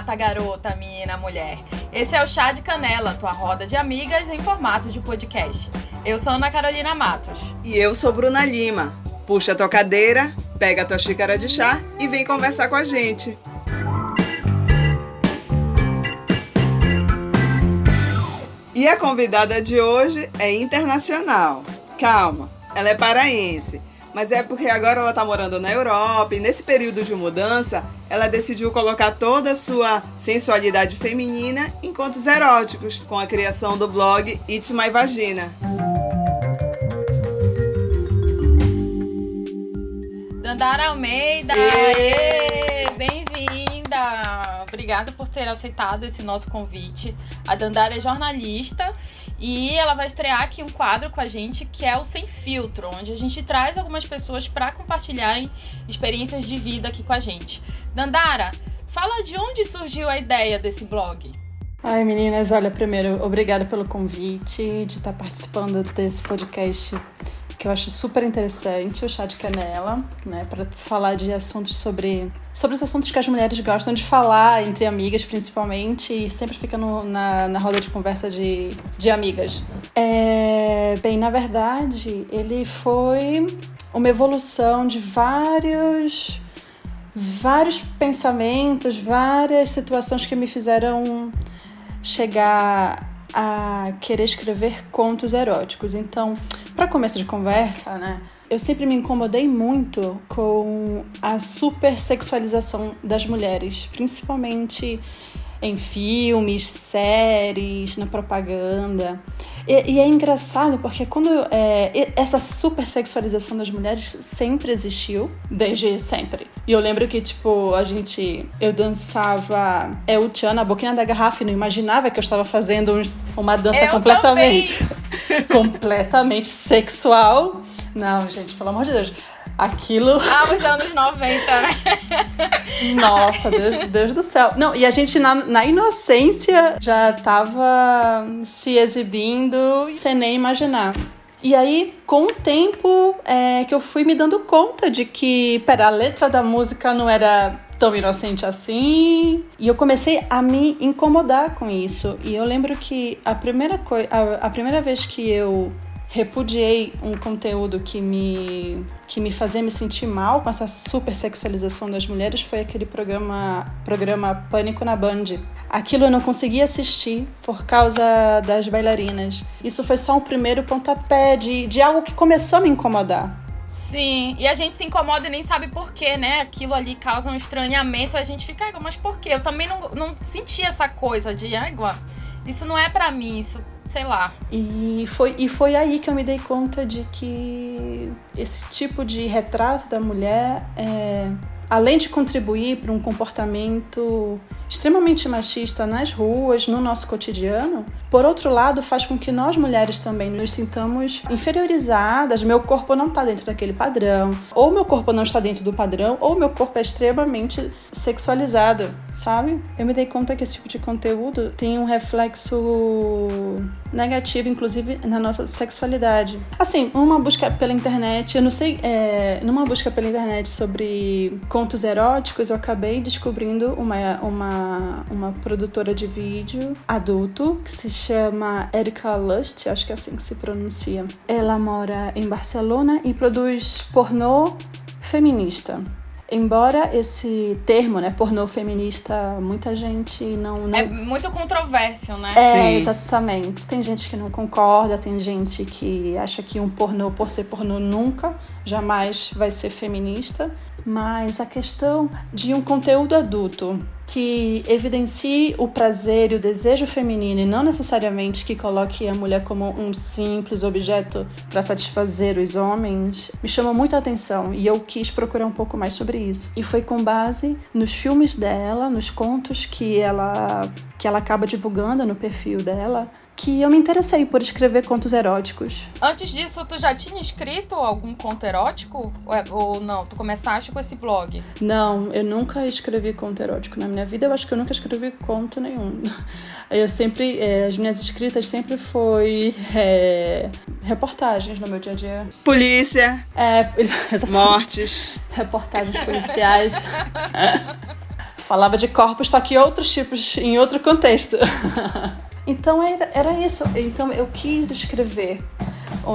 Gata, garota, menina, mulher. Esse é o Chá de Canela, tua roda de amigas em formato de podcast. Eu sou Ana Carolina Matos. E eu sou Bruna Lima. Puxa tua cadeira, pega tua xícara de chá e vem conversar com a gente. E a convidada de hoje é internacional. Calma, ela é paraense mas é porque agora ela está morando na Europa e nesse período de mudança ela decidiu colocar toda a sua sensualidade feminina em contos eróticos com a criação do blog It's My Vagina. Dandara Almeida, bem-vinda! Obrigada por ter aceitado esse nosso convite. A Dandara é jornalista e ela vai estrear aqui um quadro com a gente que é o Sem Filtro, onde a gente traz algumas pessoas para compartilharem experiências de vida aqui com a gente. Dandara, fala de onde surgiu a ideia desse blog. Ai, meninas, olha, primeiro, obrigada pelo convite de estar participando desse podcast que eu acho super interessante, o chá de canela, né, para falar de assuntos sobre sobre os assuntos que as mulheres gostam de falar entre amigas, principalmente, e sempre fica no, na, na roda de conversa de, de amigas. É, bem, na verdade, ele foi uma evolução de vários vários pensamentos, várias situações que me fizeram chegar a querer escrever contos eróticos. Então, para começo de conversa, né, eu sempre me incomodei muito com a supersexualização das mulheres, principalmente em filmes, séries, na propaganda. E, e é engraçado porque quando é, essa supersexualização das mulheres sempre existiu, desde sempre. E eu lembro que, tipo, a gente. Eu dançava é o Tchan na boquinha da garrafa e não imaginava que eu estava fazendo uns, uma dança eu completamente. completamente sexual. Não, gente, pelo amor de Deus. Aquilo. Ah, os anos 90, né? Nossa, Deus, Deus do céu. Não, e a gente na, na inocência já tava se exibindo sem nem imaginar. E aí, com o tempo, é que eu fui me dando conta de que, pera, a letra da música não era tão inocente assim. E eu comecei a me incomodar com isso. E eu lembro que a primeira, a, a primeira vez que eu repudiei um conteúdo que me, que me fazia me sentir mal com essa super sexualização das mulheres foi aquele programa, programa Pânico na Band. Aquilo eu não conseguia assistir por causa das bailarinas. Isso foi só um primeiro pontapé de, de algo que começou a me incomodar. Sim, e a gente se incomoda e nem sabe por quê, né? Aquilo ali causa um estranhamento, a gente fica, mas por quê? Eu também não, não senti essa coisa de água. Isso não é para mim, isso sei lá. E foi, e foi aí que eu me dei conta de que esse tipo de retrato da mulher é, além de contribuir para um comportamento extremamente machista nas ruas, no nosso cotidiano, por outro lado, faz com que nós mulheres também nos sintamos inferiorizadas. Meu corpo não está dentro daquele padrão, ou meu corpo não está dentro do padrão, ou meu corpo é extremamente sexualizado, sabe? Eu me dei conta que esse tipo de conteúdo tem um reflexo negativo, inclusive na nossa sexualidade. Assim, uma busca pela internet, eu não sei, é, numa busca pela internet sobre contos eróticos, eu acabei descobrindo uma, uma, uma produtora de vídeo adulto que se chama Erika Lust, acho que é assim que se pronuncia. Ela mora em Barcelona e produz pornô feminista. Embora esse termo, né, pornô feminista, muita gente não, não... É muito controverso, né? É, Sim. exatamente. Tem gente que não concorda, tem gente que acha que um pornô, por ser pornô, nunca, jamais vai ser feminista. Mas a questão de um conteúdo adulto que evidencie o prazer e o desejo feminino e não necessariamente que coloque a mulher como um simples objeto para satisfazer os homens, me chamou muita atenção e eu quis procurar um pouco mais sobre isso. E foi com base nos filmes dela, nos contos que ela que ela acaba divulgando no perfil dela, que eu me interessei por escrever contos eróticos. Antes disso, tu já tinha escrito algum conto erótico? Ou, é, ou, não? Tu começaste com esse blog? Não, eu nunca escrevi conto erótico na minha vida. Eu acho que eu nunca escrevi conto nenhum. Eu sempre, é, as minhas escritas sempre foi é, reportagens no meu dia a dia. Polícia. É, mortes. Reportagens policiais. falava de corpos, só que outros tipos, em outro contexto. Então era, era isso. Então eu quis escrever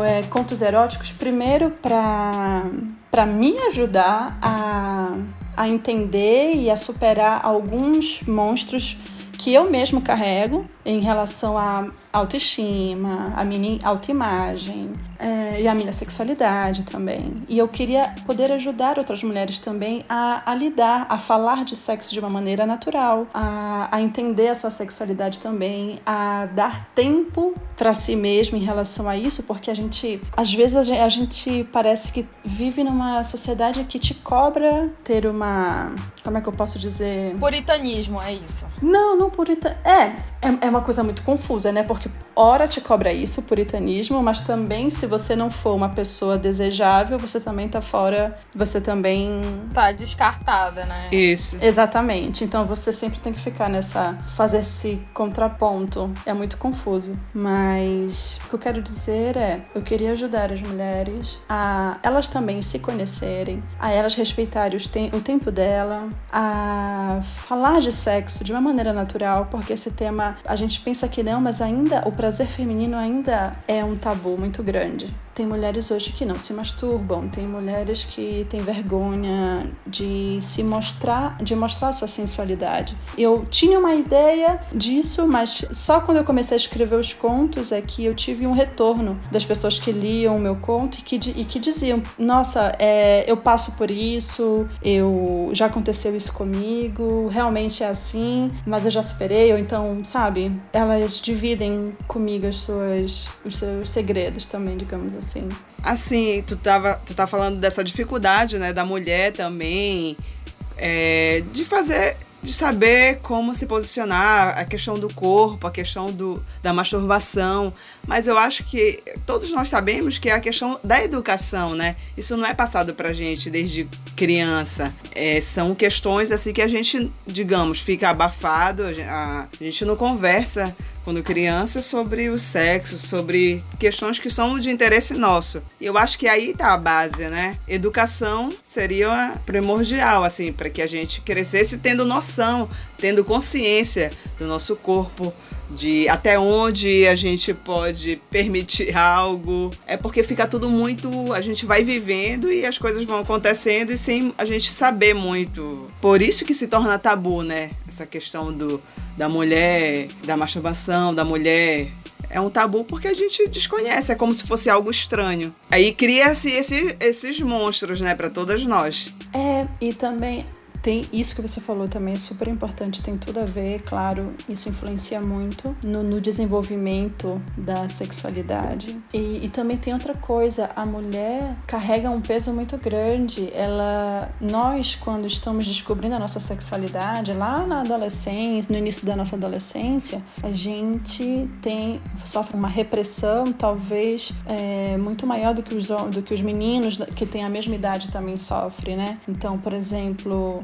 é, contos eróticos primeiro para me ajudar a, a entender e a superar alguns monstros que eu mesmo carrego em relação à autoestima, à minha autoimagem, é, e a minha sexualidade também. E eu queria poder ajudar outras mulheres também a, a lidar, a falar de sexo de uma maneira natural, a, a entender a sua sexualidade também, a dar tempo para si mesmo em relação a isso, porque a gente, às vezes, a gente, a gente parece que vive numa sociedade que te cobra ter uma. Como é que eu posso dizer? Puritanismo, é isso. Não, não puritanismo. É, é, é uma coisa muito confusa, né? Porque ora te cobra isso, puritanismo, mas também se se você não for uma pessoa desejável, você também tá fora, você também tá descartada, né? Isso. Exatamente. Então você sempre tem que ficar nessa fazer esse contraponto. É muito confuso, mas o que eu quero dizer é, eu queria ajudar as mulheres a elas também se conhecerem, a elas respeitarem o tempo dela, a falar de sexo de uma maneira natural, porque esse tema a gente pensa que não, mas ainda o prazer feminino ainda é um tabu muito grande grande. Tem mulheres hoje que não se masturbam, tem mulheres que têm vergonha de se mostrar, de mostrar sua sensualidade. Eu tinha uma ideia disso, mas só quando eu comecei a escrever os contos é que eu tive um retorno das pessoas que liam o meu conto e que, e que diziam: Nossa, é, eu passo por isso, eu já aconteceu isso comigo, realmente é assim, mas eu já superei. Ou então, sabe, elas dividem comigo as suas, os seus segredos também, digamos assim assim. Assim, tu, tava, tu tá falando dessa dificuldade, né, da mulher também, é, de fazer de saber como se posicionar, a questão do corpo, a questão do, da masturbação. Mas eu acho que todos nós sabemos que é a questão da educação, né? Isso não é passado pra gente desde criança. É, são questões assim que a gente, digamos, fica abafado, a, a gente não conversa quando criança sobre o sexo, sobre questões que são de interesse nosso. E eu acho que aí tá a base, né? Educação seria primordial, assim, para que a gente crescesse tendo noção, tendo consciência do nosso corpo, de até onde a gente pode permitir algo. É porque fica tudo muito. A gente vai vivendo e as coisas vão acontecendo e sem a gente saber muito. Por isso que se torna tabu, né? Essa questão do, da mulher, da masturbação, da mulher é um tabu porque a gente desconhece, é como se fosse algo estranho. Aí cria-se esse, esses monstros, né, para todas nós. É, e também tem isso que você falou também é super importante, tem tudo a ver, claro, isso influencia muito no, no desenvolvimento da sexualidade. E, e, também tem outra coisa, a mulher carrega um peso muito grande. Ela, nós quando estamos descobrindo a nossa sexualidade lá na adolescência, no início da nossa adolescência, a gente tem sofre uma repressão talvez é, muito maior do que os do que os meninos que têm a mesma idade também sofrem, né? Então, por exemplo,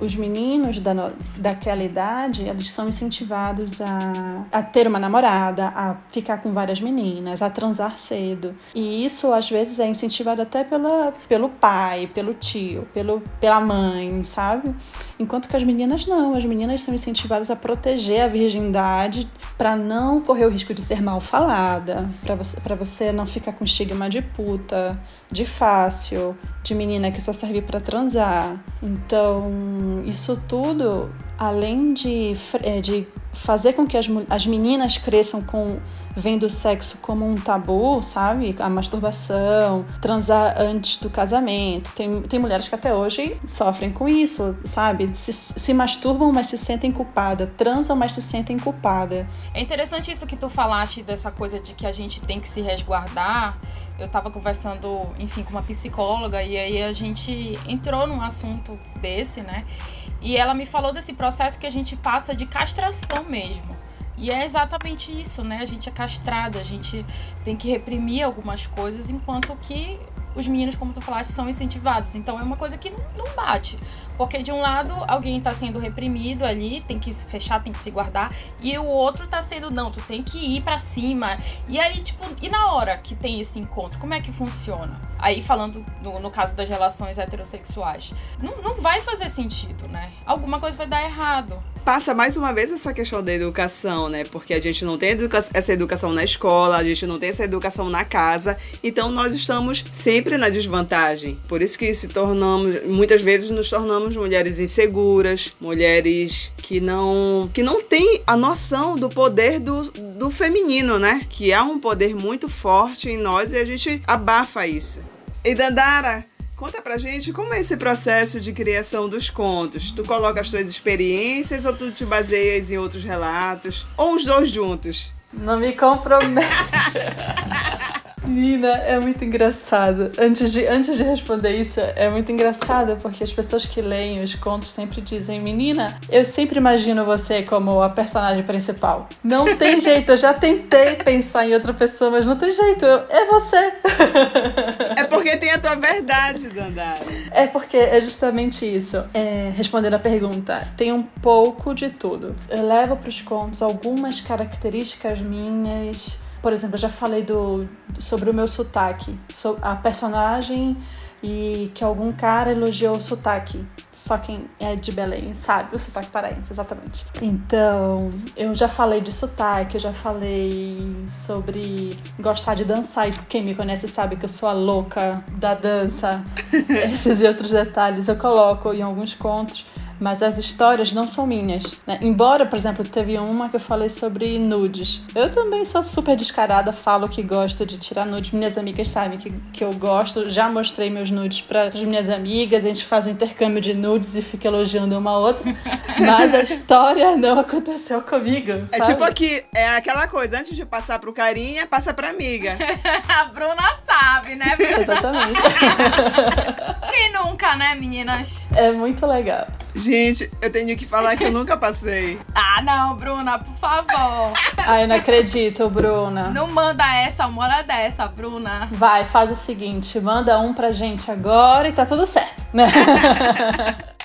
os meninos da, daquela idade, eles são incentivados a, a ter uma namorada, a ficar com várias meninas, a transar cedo. E isso, às vezes, é incentivado até pela, pelo pai, pelo tio, pelo, pela mãe, sabe? Enquanto que as meninas não. As meninas são incentivadas a proteger a virgindade para não correr o risco de ser mal falada, para você, você não ficar com estigma de puta, de fácil, de menina que só serve para transar. Então, isso tudo, além de, é, de fazer com que as, as meninas cresçam com vendo o sexo como um tabu, sabe? A masturbação, transar antes do casamento. Tem, tem mulheres que até hoje sofrem com isso, sabe? Se, se masturbam, mas se sentem culpadas. Transam, mas se sentem culpadas. É interessante isso que tu falaste dessa coisa de que a gente tem que se resguardar eu estava conversando, enfim, com uma psicóloga e aí a gente entrou num assunto desse, né? E ela me falou desse processo que a gente passa de castração mesmo. E é exatamente isso, né? A gente é castrada, a gente tem que reprimir algumas coisas, enquanto que os meninos, como tu falaste, são incentivados. Então é uma coisa que não bate. Porque de um lado, alguém está sendo reprimido ali, tem que se fechar, tem que se guardar, e o outro está sendo, não, tu tem que ir para cima. E aí, tipo, e na hora que tem esse encontro, como é que funciona? Aí falando no, no caso das relações heterossexuais, não, não vai fazer sentido, né? Alguma coisa vai dar errado passa mais uma vez essa questão da educação, né? Porque a gente não tem educa essa educação na escola, a gente não tem essa educação na casa, então nós estamos sempre na desvantagem. Por isso que se tornamos, muitas vezes nos tornamos mulheres inseguras, mulheres que não que não têm a noção do poder do, do feminino, né? Que é um poder muito forte em nós e a gente abafa isso. E Dandara, Conta pra gente como é esse processo de criação dos contos. Tu coloca as tuas experiências ou tu te baseias em outros relatos? Ou os dois juntos? Não me compromete. Nina, é muito engraçado. Antes de, antes de responder isso, é muito engraçado porque as pessoas que leem os contos sempre dizem: Menina, eu sempre imagino você como a personagem principal. Não tem jeito, eu já tentei pensar em outra pessoa, mas não tem jeito, é você. É porque tem a tua verdade, Dandara. É porque é justamente isso. É, respondendo a pergunta, tem um pouco de tudo. Eu levo para os contos algumas características minhas por exemplo, eu já falei do, sobre o meu sotaque. A personagem e que algum cara elogiou o sotaque. Só quem é de Belém sabe o sotaque paraense, exatamente. Então, eu já falei de sotaque, eu já falei sobre gostar de dançar. E quem me conhece sabe que eu sou a louca da dança. Esses e outros detalhes eu coloco em alguns contos mas as histórias não são minhas. Né? Embora, por exemplo, teve uma que eu falei sobre nudes. Eu também sou super descarada, falo que gosto de tirar nudes. Minhas amigas sabem que, que eu gosto. Já mostrei meus nudes para as minhas amigas. A gente faz um intercâmbio de nudes e fica elogiando uma outra. Mas a história não aconteceu comigo. É sabe? É tipo aqui, é aquela coisa, antes de passar pro carinha, passa pra amiga. a Bruna sabe, né, Bruna? Exatamente. Quem nunca, né, meninas? É muito legal. Gente, eu tenho que falar que eu nunca passei. Ah, não, Bruna, por favor. Ai, não acredito, Bruna. Não manda essa uma hora dessa, Bruna. Vai, faz o seguinte, manda um pra gente agora e tá tudo certo, né?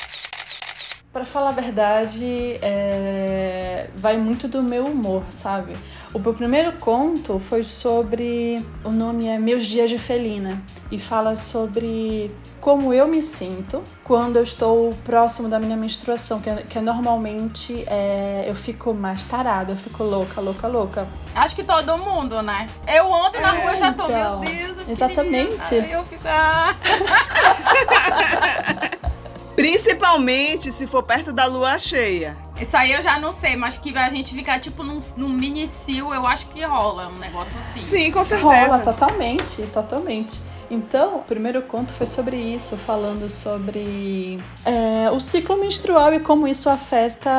Para falar a verdade, é... vai muito do meu humor, sabe? O meu primeiro conto foi sobre. O nome é Meus Dias de Felina e fala sobre como eu me sinto quando eu estou próximo da minha menstruação, que, é, que é normalmente é, eu fico mais tarada, eu fico louca, louca, louca. Acho que todo mundo, né? Eu ando na rua e já tô, então, meu Deus. Exatamente. Aí eu fico. Ah. Principalmente se for perto da lua cheia. Isso aí eu já não sei, mas que a gente ficar tipo num, num mini sil, eu acho que rola um negócio assim. Sim, com certeza. Rola totalmente, totalmente. Então, o primeiro conto foi sobre isso, falando sobre é, o ciclo menstrual e como isso afeta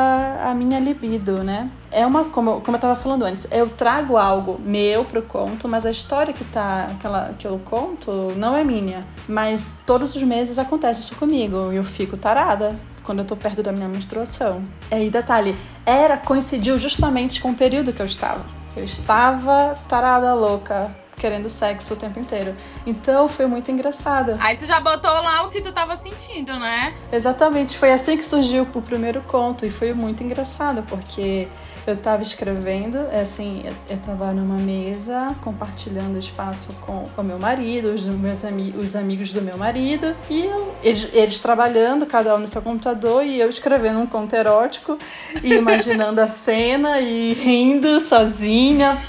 a minha libido, né? É uma, como, como eu estava falando antes, eu trago algo meu pro conto, mas a história que tá, aquela que eu conto não é minha. Mas todos os meses acontece isso comigo e eu fico tarada quando eu tô perto da minha menstruação. É, e detalhe, era, coincidiu justamente com o período que eu estava. Eu estava tarada louca, querendo sexo o tempo inteiro. Então foi muito engraçado. Aí tu já botou lá o que tu tava sentindo, né? Exatamente, foi assim que surgiu o primeiro conto e foi muito engraçado, porque eu tava escrevendo, é assim, eu tava numa mesa compartilhando espaço com o meu marido, os meus ami os amigos do meu marido, e eu, eles, eles trabalhando, cada um no seu computador, e eu escrevendo um conto erótico e imaginando a cena e rindo sozinha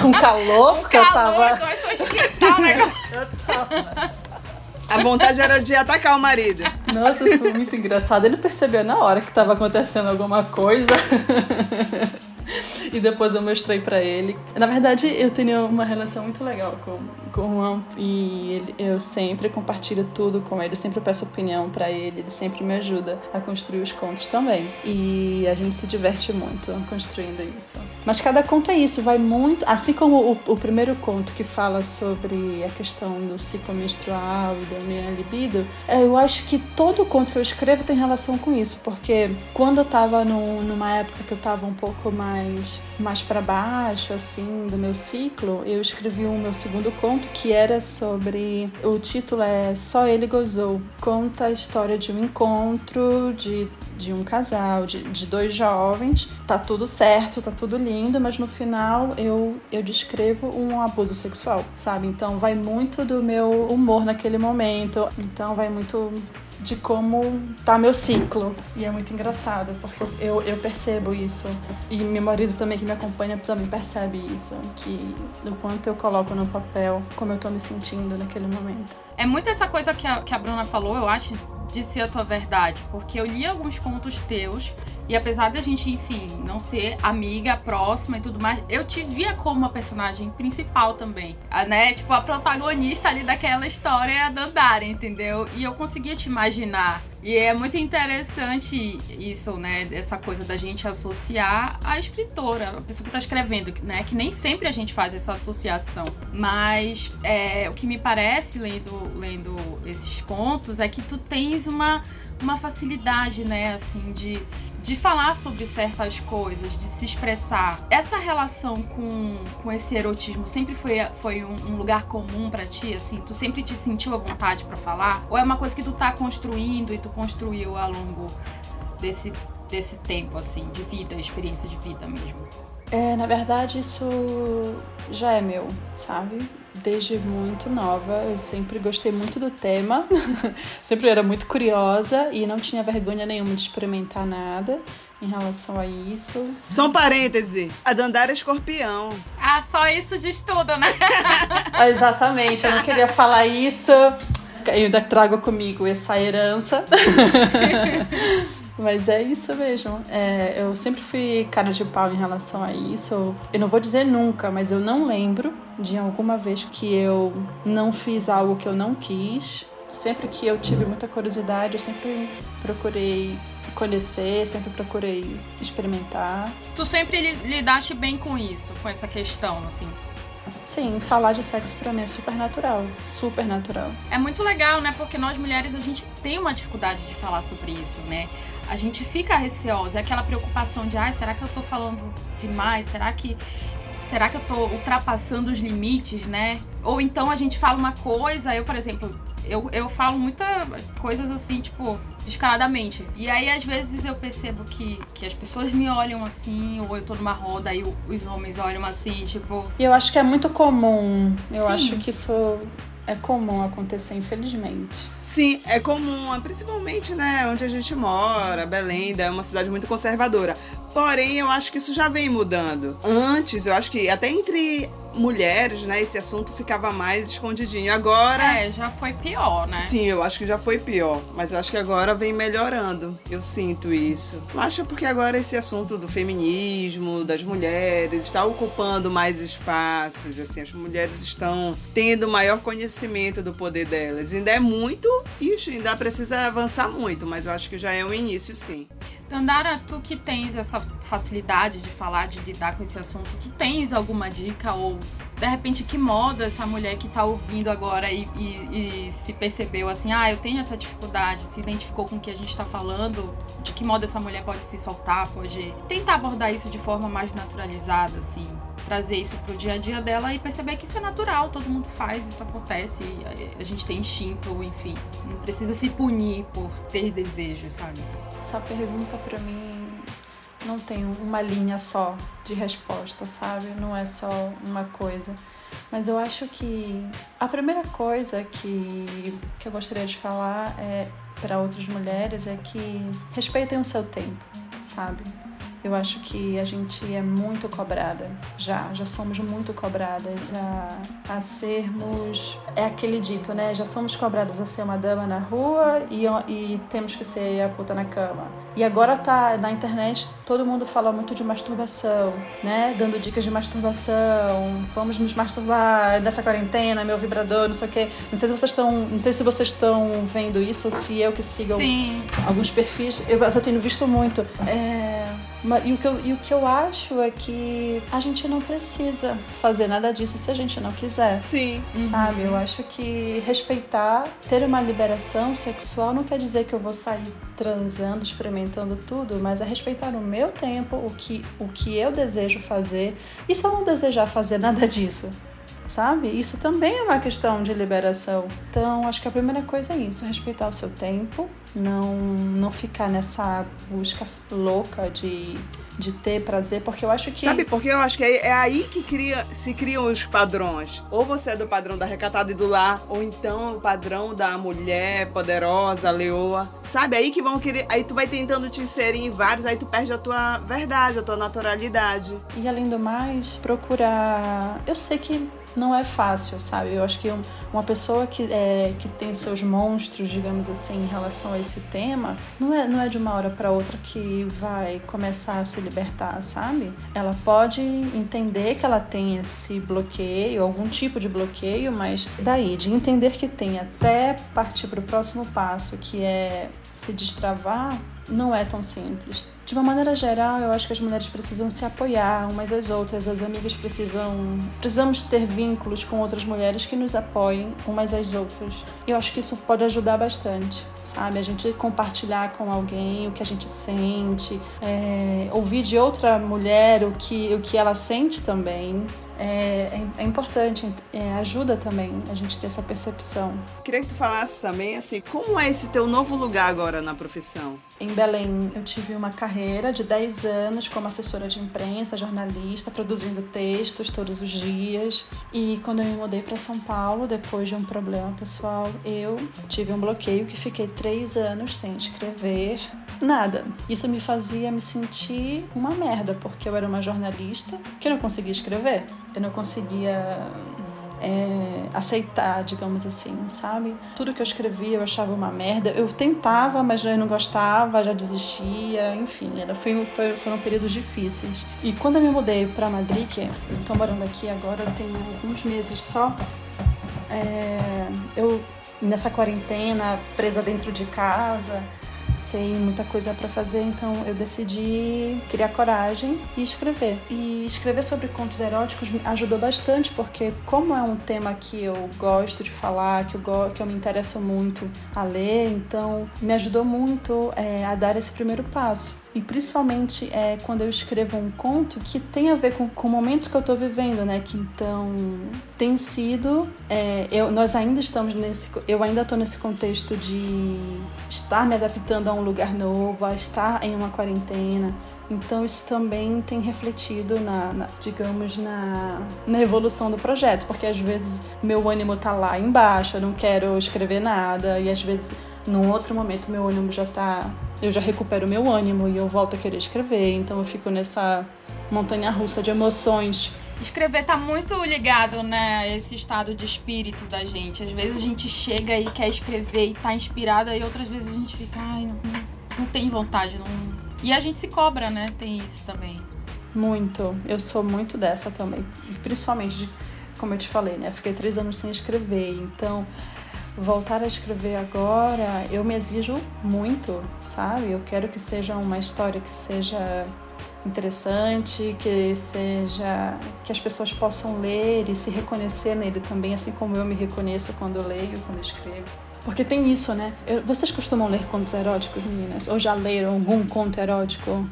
com calor, porque calor, eu tava. Começou a esquentar o negócio. A vontade era de atacar o marido. Nossa, foi muito engraçado. Ele percebeu na hora que estava acontecendo alguma coisa. e depois eu mostrei para ele. Na verdade, eu tenho uma relação muito legal com, com o Juan e ele, eu sempre compartilho tudo com ele, eu sempre peço opinião para ele, ele sempre me ajuda a construir os contos também. E a gente se diverte muito construindo isso. Mas cada conto é isso, vai muito. Assim como o, o primeiro conto que fala sobre a questão do ciclo menstrual e da minha libido, é, eu acho que todo conto que eu escrevo tem relação com isso, porque quando eu tava no, numa época que eu tava um pouco mais mais, mais para baixo, assim, do meu ciclo, eu escrevi o um meu segundo conto que era sobre. O título é Só Ele Gozou. Conta a história de um encontro de, de um casal, de, de dois jovens. Tá tudo certo, tá tudo lindo, mas no final eu, eu descrevo um abuso sexual, sabe? Então vai muito do meu humor naquele momento. Então vai muito de como tá meu ciclo. E é muito engraçado, porque eu, eu percebo isso. E meu marido também, que me acompanha, também percebe isso. Que do quanto eu coloco no papel, como eu tô me sentindo naquele momento. É muito essa coisa que a, que a Bruna falou, eu acho, de ser a tua verdade. Porque eu li alguns contos teus e apesar da gente, enfim, não ser amiga próxima e tudo mais, eu te via como uma personagem principal também. A, né? Tipo, a protagonista ali daquela história é a Dandara, entendeu? E eu conseguia te imaginar. E é muito interessante isso, né? Essa coisa da gente associar a escritora, a pessoa que está escrevendo, né? Que nem sempre a gente faz essa associação. Mas é, o que me parece, lendo, lendo esses contos, é que tu tens uma, uma facilidade, né? Assim, de de falar sobre certas coisas, de se expressar. Essa relação com, com esse erotismo sempre foi, foi um, um lugar comum para ti, assim? Tu sempre te sentiu à vontade para falar? Ou é uma coisa que tu tá construindo e tu construiu ao longo desse, desse tempo, assim, de vida, experiência de vida mesmo? É, na verdade, isso já é meu, sabe? Desde muito nova, eu sempre gostei muito do tema, sempre era muito curiosa e não tinha vergonha nenhuma de experimentar nada em relação a isso. Só um parêntese: a Dandara é escorpião. Ah, só isso diz tudo, né? Exatamente, eu não queria falar isso. Eu ainda trago comigo essa herança. Mas é isso mesmo. É, eu sempre fui cara de pau em relação a isso. Eu não vou dizer nunca, mas eu não lembro de alguma vez que eu não fiz algo que eu não quis. Sempre que eu tive muita curiosidade, eu sempre procurei conhecer, sempre procurei experimentar. Tu sempre lidaste bem com isso, com essa questão, assim? Sim, falar de sexo para mim é super natural, super natural. É muito legal, né? Porque nós mulheres a gente tem uma dificuldade de falar sobre isso, né? A gente fica receosa, é aquela preocupação de, ai, será que eu tô falando demais? Será que será que eu tô ultrapassando os limites, né? Ou então a gente fala uma coisa, eu, por exemplo, eu, eu falo muitas coisas assim, tipo, descaradamente. E aí, às vezes, eu percebo que, que as pessoas me olham assim, ou eu tô numa roda e os homens olham assim, tipo. E eu acho que é muito comum. Eu Sim. acho que isso é comum acontecer, infelizmente. Sim, é comum, principalmente, né, onde a gente mora, Belém é uma cidade muito conservadora. Porém, eu acho que isso já vem mudando. Antes, eu acho que até entre mulheres, né, esse assunto ficava mais escondidinho. Agora. É, já foi pior, né? Sim, eu acho que já foi pior. Mas eu acho que agora vem melhorando. Eu sinto isso. Eu acho porque agora esse assunto do feminismo, das mulheres, está ocupando mais espaços. Assim, as mulheres estão tendo maior conhecimento do poder delas. Ainda é muito, isso ainda precisa avançar muito, mas eu acho que já é um início, sim. Tandara, tu que tens essa facilidade de falar, de lidar com esse assunto, tu tens alguma dica ou de repente que modo essa mulher que tá ouvindo agora e, e, e, se percebeu assim, ah, eu tenho essa dificuldade, se identificou com o que a gente tá falando, de que modo essa mulher pode se soltar, pode tentar abordar isso de forma mais naturalizada, assim, trazer isso pro dia a dia dela e perceber que isso é natural, todo mundo faz, isso acontece, a gente tem instinto, enfim, não precisa se punir por ter desejos, sabe? Essa pergunta para mim não tem uma linha só de resposta, sabe? Não é só uma coisa. Mas eu acho que a primeira coisa que, que eu gostaria de falar é para outras mulheres é que respeitem o seu tempo, sabe? Eu acho que a gente é muito cobrada, já, já somos muito cobradas a, a sermos. É aquele dito, né? Já somos cobradas a ser uma dama na rua e, e temos que ser a puta na cama. E agora tá na internet, todo mundo fala muito de masturbação, né? Dando dicas de masturbação. Vamos nos masturbar nessa quarentena, meu vibrador, não sei o quê. Não sei se vocês estão, não sei se vocês estão vendo isso ou se eu que sigo Sim. alguns perfis. Eu, eu tenho visto muito. É E o, que eu, e o que eu acho é que a gente não precisa fazer nada disso se a gente não quiser. Sim. Sabe? Uhum. Eu acho que respeitar, ter uma liberação sexual não quer dizer que eu vou sair transando, experimentando tudo, mas é respeitar o meu tempo, o que, o que eu desejo fazer. E se eu não desejar fazer nada disso? Sabe? Isso também é uma questão de liberação. Então, acho que a primeira coisa é isso, respeitar o seu tempo, não não ficar nessa busca louca de de ter prazer, porque eu acho que. Sabe, porque eu acho que é, é aí que cria, se criam os padrões. Ou você é do padrão da recatada e do lar, ou então o padrão da mulher poderosa, leoa. Sabe, aí que vão querer. Aí tu vai tentando te inserir em vários, aí tu perde a tua verdade, a tua naturalidade. E além do mais, procurar. Eu sei que não é fácil, sabe? Eu acho que uma pessoa que, é, que tem seus monstros, digamos assim, em relação a esse tema, não é, não é de uma hora para outra que vai começar a se libertar, sabe? Ela pode entender que ela tem esse bloqueio, algum tipo de bloqueio, mas daí, de entender que tem até partir para o próximo passo, que é se destravar, não é tão simples. De uma maneira geral, eu acho que as mulheres precisam se apoiar umas às outras, as amigas precisam. Precisamos ter vínculos com outras mulheres que nos apoiem umas às outras. Eu acho que isso pode ajudar bastante, sabe? A gente compartilhar com alguém o que a gente sente, é, ouvir de outra mulher o que, o que ela sente também é, é, é importante, é, ajuda também a gente ter essa percepção. Queria que tu falasse também, assim, como é esse teu novo lugar agora na profissão? Em Belém, eu tive uma carreira de 10 anos como assessora de imprensa, jornalista, produzindo textos todos os dias. E quando eu me mudei para São Paulo, depois de um problema pessoal, eu tive um bloqueio que fiquei três anos sem escrever nada. Isso me fazia me sentir uma merda, porque eu era uma jornalista que não conseguia escrever. Eu não conseguia é, aceitar, digamos assim, sabe? Tudo que eu escrevia eu achava uma merda. Eu tentava, mas eu não gostava, já desistia, enfim, era, foi, foi, foram períodos difíceis. E quando eu me mudei para Madrid, que eu tô morando aqui agora, tenho alguns meses só, é, eu nessa quarentena, presa dentro de casa, sem muita coisa para fazer, então eu decidi criar coragem e escrever. E escrever sobre contos eróticos me ajudou bastante, porque como é um tema que eu gosto de falar, que eu, que eu me interesso muito a ler, então me ajudou muito é, a dar esse primeiro passo. E principalmente é, quando eu escrevo um conto que tem a ver com, com o momento que eu estou vivendo, né? Que então tem sido. É, eu, nós ainda estamos nesse. Eu ainda estou nesse contexto de estar me adaptando a um lugar novo, a estar em uma quarentena. Então isso também tem refletido na, na, digamos, na, na evolução do projeto, porque às vezes meu ânimo tá lá embaixo, eu não quero escrever nada, e às vezes num outro momento meu ânimo já tá eu já recupero meu ânimo e eu volto a querer escrever. Então eu fico nessa montanha russa de emoções. Escrever tá muito ligado, né, a esse estado de espírito da gente. Às vezes a gente chega e quer escrever e tá inspirada, e outras vezes a gente fica, ai, não, não tem vontade, não. E a gente se cobra, né? Tem isso também. Muito. Eu sou muito dessa também. Principalmente, de, como eu te falei, né? Fiquei três anos sem escrever. Então, voltar a escrever agora, eu me exijo muito, sabe? Eu quero que seja uma história que seja interessante, que seja que as pessoas possam ler e se reconhecer nele também, assim como eu me reconheço quando eu leio, quando eu escrevo. Porque tem isso, né? Eu, vocês costumam ler contos eróticos, meninas? Ou já leram algum conto erótico?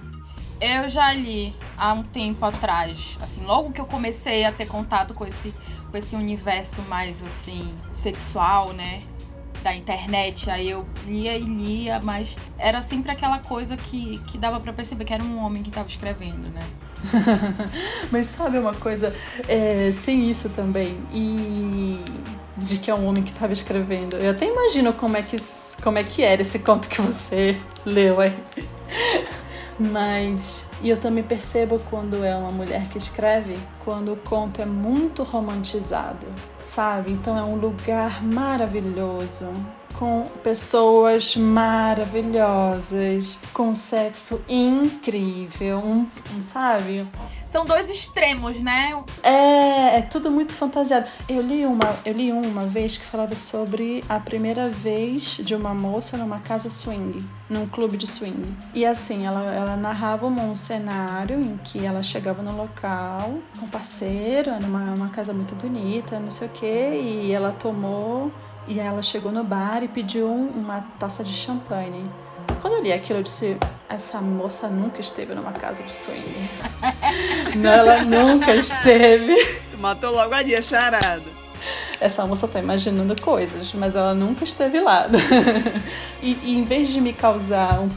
Eu já li há um tempo atrás, assim, logo que eu comecei a ter contato com esse, com esse universo mais, assim, sexual, né? Da internet, aí eu lia e lia, mas era sempre aquela coisa que, que dava para perceber que era um homem que estava escrevendo, né? mas sabe uma coisa? É, tem isso também. E de que é um homem que estava escrevendo. Eu até imagino como é que, como é que era esse conto que você leu aí. Mas e eu também percebo quando é uma mulher que escreve, quando o conto é muito romantizado, sabe? Então é um lugar maravilhoso, com pessoas maravilhosas, com sexo incrível, um, um, sabe? São dois extremos, né? É, é tudo muito fantasiado. Eu li uma, eu li uma vez que falava sobre a primeira vez de uma moça numa casa swing. num clube de swing. E assim, ela, ela narrava um cenário em que ela chegava no local com um parceiro, era uma, uma casa muito bonita, não sei o quê, e ela tomou. E ela chegou no bar e pediu uma taça de champanhe. Quando eu li aquilo, eu disse: essa moça nunca esteve numa casa de swing. não, ela nunca esteve. Tu matou logo a dia charada. Essa moça tá imaginando coisas, mas ela nunca esteve lá. e, e em vez de me causar um,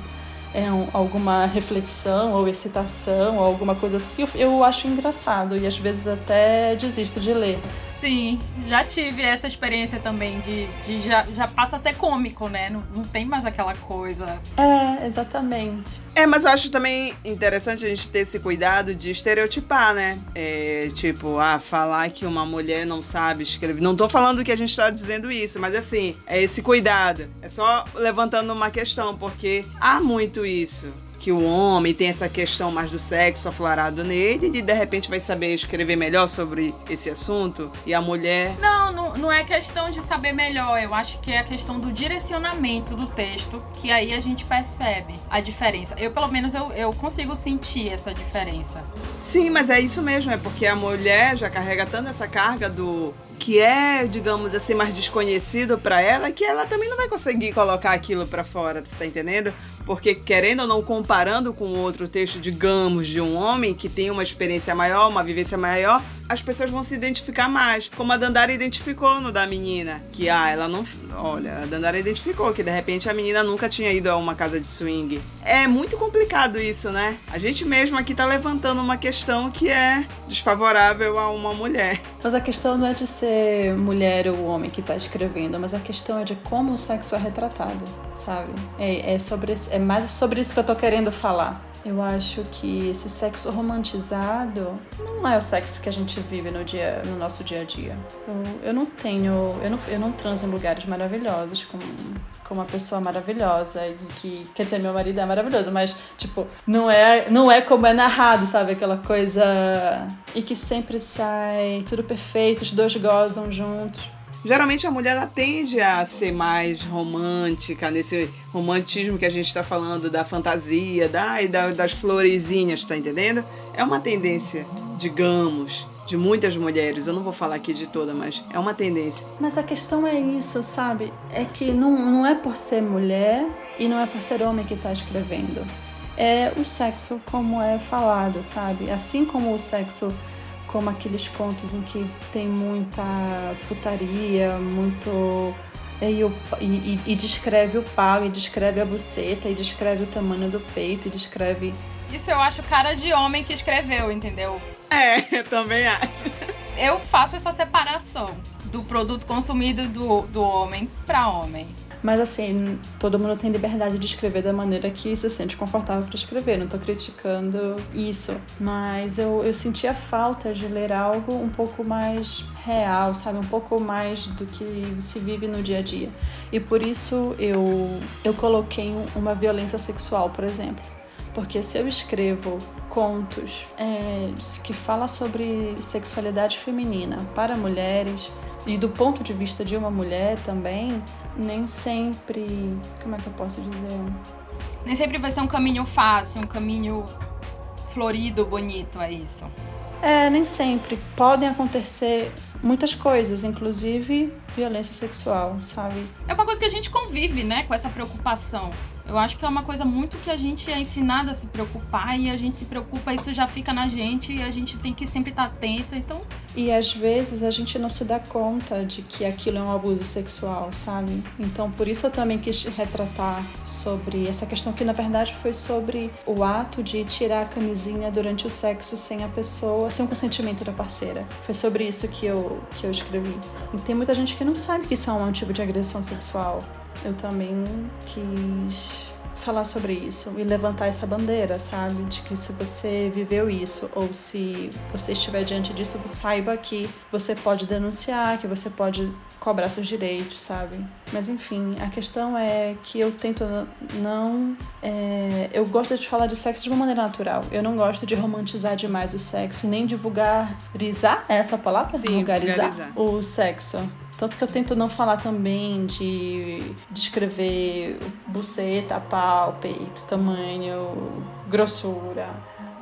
é, um, alguma reflexão ou excitação ou alguma coisa assim, eu, eu acho engraçado e às vezes até desisto de ler. Sim, já tive essa experiência também de, de já, já passa a ser cômico, né? Não, não tem mais aquela coisa. É, exatamente. É, mas eu acho também interessante a gente ter esse cuidado de estereotipar, né? É, tipo, ah, falar que uma mulher não sabe escrever. Não tô falando que a gente tá dizendo isso, mas assim, é esse cuidado. É só levantando uma questão, porque há muito isso que o homem tem essa questão mais do sexo aflorado nele e de repente vai saber escrever melhor sobre esse assunto e a mulher. Não, não, não é questão de saber melhor. Eu acho que é a questão do direcionamento do texto que aí a gente percebe a diferença. Eu, pelo menos, eu, eu consigo sentir essa diferença. Sim, mas é isso mesmo, é porque a mulher já carrega tanto essa carga do que é, digamos assim, mais desconhecido para ela, que ela também não vai conseguir colocar aquilo para fora, tá entendendo? Porque querendo ou não comparando com outro texto, digamos, de um homem que tem uma experiência maior, uma vivência maior, as pessoas vão se identificar mais. Como a Dandara identificou no da menina. Que, ah, ela não. Olha, a Dandara identificou que de repente a menina nunca tinha ido a uma casa de swing. É muito complicado isso, né? A gente mesmo aqui tá levantando uma questão que é desfavorável a uma mulher. Mas a questão não é de ser mulher ou homem que tá escrevendo, mas a questão é de como o sexo é retratado, sabe? É, é, sobre, é mais sobre isso que eu tô querendo falar. Eu acho que esse sexo romantizado não é o sexo que a gente vive no, dia, no nosso dia a dia. Eu, eu não tenho. Eu não, eu não transo em lugares maravilhosos com, com uma pessoa maravilhosa. Que, quer dizer, meu marido é maravilhoso, mas, tipo, não é, não é como é narrado, sabe? Aquela coisa. E que sempre sai tudo perfeito, os dois gozam juntos. Geralmente a mulher ela tende a ser mais romântica, nesse romantismo que a gente está falando, da fantasia, da, da, das florezinhas, tá entendendo? É uma tendência, digamos, de muitas mulheres. Eu não vou falar aqui de toda, mas é uma tendência. Mas a questão é isso, sabe? É que não, não é por ser mulher e não é por ser homem que está escrevendo. É o sexo como é falado, sabe? Assim como o sexo como aqueles contos em que tem muita putaria, muito. E, e, e, descreve o pau, e descreve a buceta, e descreve o tamanho do peito, e descreve. Isso eu acho cara de homem que escreveu, entendeu? É, eu também acho. Eu faço essa separação do produto consumido do, do homem para homem. Mas assim, todo mundo tem liberdade de escrever da maneira que se sente confortável para escrever. Não tô criticando isso. Mas eu, eu senti a falta de ler algo um pouco mais real, sabe? Um pouco mais do que se vive no dia a dia. E por isso eu, eu coloquei uma violência sexual, por exemplo. Porque se eu escrevo contos é, que fala sobre sexualidade feminina para mulheres, e do ponto de vista de uma mulher também, nem sempre. Como é que eu posso dizer? Nem sempre vai ser um caminho fácil, um caminho florido, bonito, é isso. É, nem sempre. Podem acontecer muitas coisas, inclusive violência sexual, sabe? É uma coisa que a gente convive, né, com essa preocupação. Eu acho que é uma coisa muito que a gente é ensinado a se preocupar e a gente se preocupa, isso já fica na gente e a gente tem que sempre estar atenta. Então. E às vezes a gente não se dá conta de que aquilo é um abuso sexual, sabe? Então por isso eu também quis retratar sobre essa questão que na verdade foi sobre o ato de tirar a camisinha durante o sexo sem a pessoa, sem o consentimento da parceira. Foi sobre isso que eu, que eu escrevi. E tem muita gente que não sabe que isso é um tipo de agressão sexual eu também quis falar sobre isso e levantar essa bandeira, sabe? De que se você viveu isso ou se você estiver diante disso, saiba que você pode denunciar, que você pode cobrar seus direitos, sabe? Mas enfim, a questão é que eu tento não. É, eu gosto de falar de sexo de uma maneira natural. Eu não gosto de romantizar demais o sexo, nem de vulgarizar é essa palavra? Sim, vulgarizar, vulgarizar o sexo. Tanto que eu tento não falar também de descrever buceta, pau, peito, tamanho, grossura,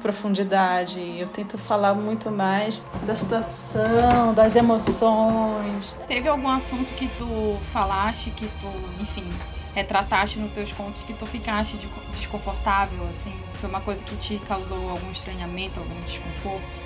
profundidade. Eu tento falar muito mais da situação, das emoções. Teve algum assunto que tu falaste, que tu, enfim, retrataste nos teus contos que tu ficaste desconfortável, assim? Foi uma coisa que te causou algum estranhamento, algum desconforto?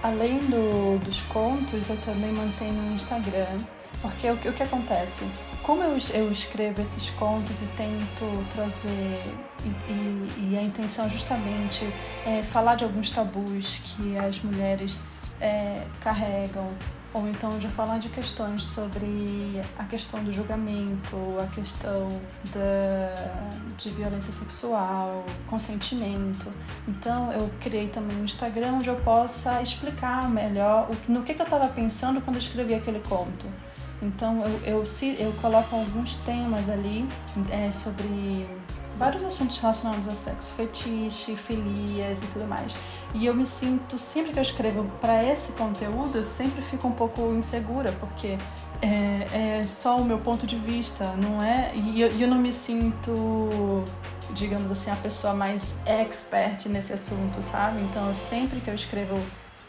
Além do, dos contos, eu também mantenho no Instagram porque o, o que acontece? Como eu, eu escrevo esses contos e tento trazer, e, e, e a intenção justamente é falar de alguns tabus que as mulheres é, carregam, ou então já falar de questões sobre a questão do julgamento, a questão da, de violência sexual, consentimento. Então eu criei também um Instagram onde eu possa explicar melhor o, no que, que eu estava pensando quando eu escrevi aquele conto. Então eu, eu, eu coloco alguns temas ali é, sobre vários assuntos relacionados a sexo, fetiche, filias e tudo mais. E eu me sinto, sempre que eu escrevo para esse conteúdo, eu sempre fico um pouco insegura, porque é, é só o meu ponto de vista, não é? E eu, eu não me sinto, digamos assim, a pessoa mais expert nesse assunto, sabe? Então, sempre que eu escrevo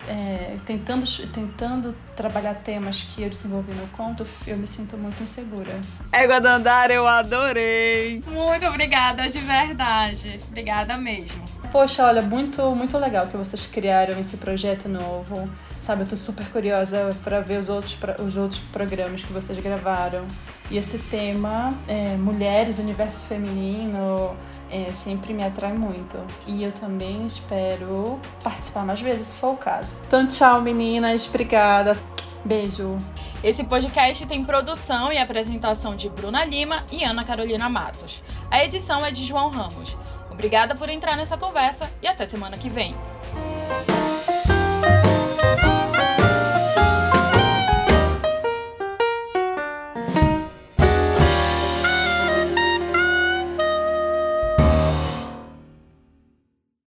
é, tentando, tentando trabalhar temas que eu desenvolvi no conto, eu me sinto muito insegura. Égua Dandara, eu adorei! Muito obrigada, de verdade. Obrigada mesmo. Poxa, olha, muito, muito legal que vocês criaram esse projeto novo. Sabe, eu tô super curiosa para ver os outros, os outros programas que vocês gravaram. E esse tema, é, mulheres, universo feminino, é, sempre me atrai muito. E eu também espero participar mais vezes, se for o caso. Então, tchau, meninas. Obrigada. Beijo. Esse podcast tem produção e apresentação de Bruna Lima e Ana Carolina Matos. A edição é de João Ramos. Obrigada por entrar nessa conversa e até semana que vem.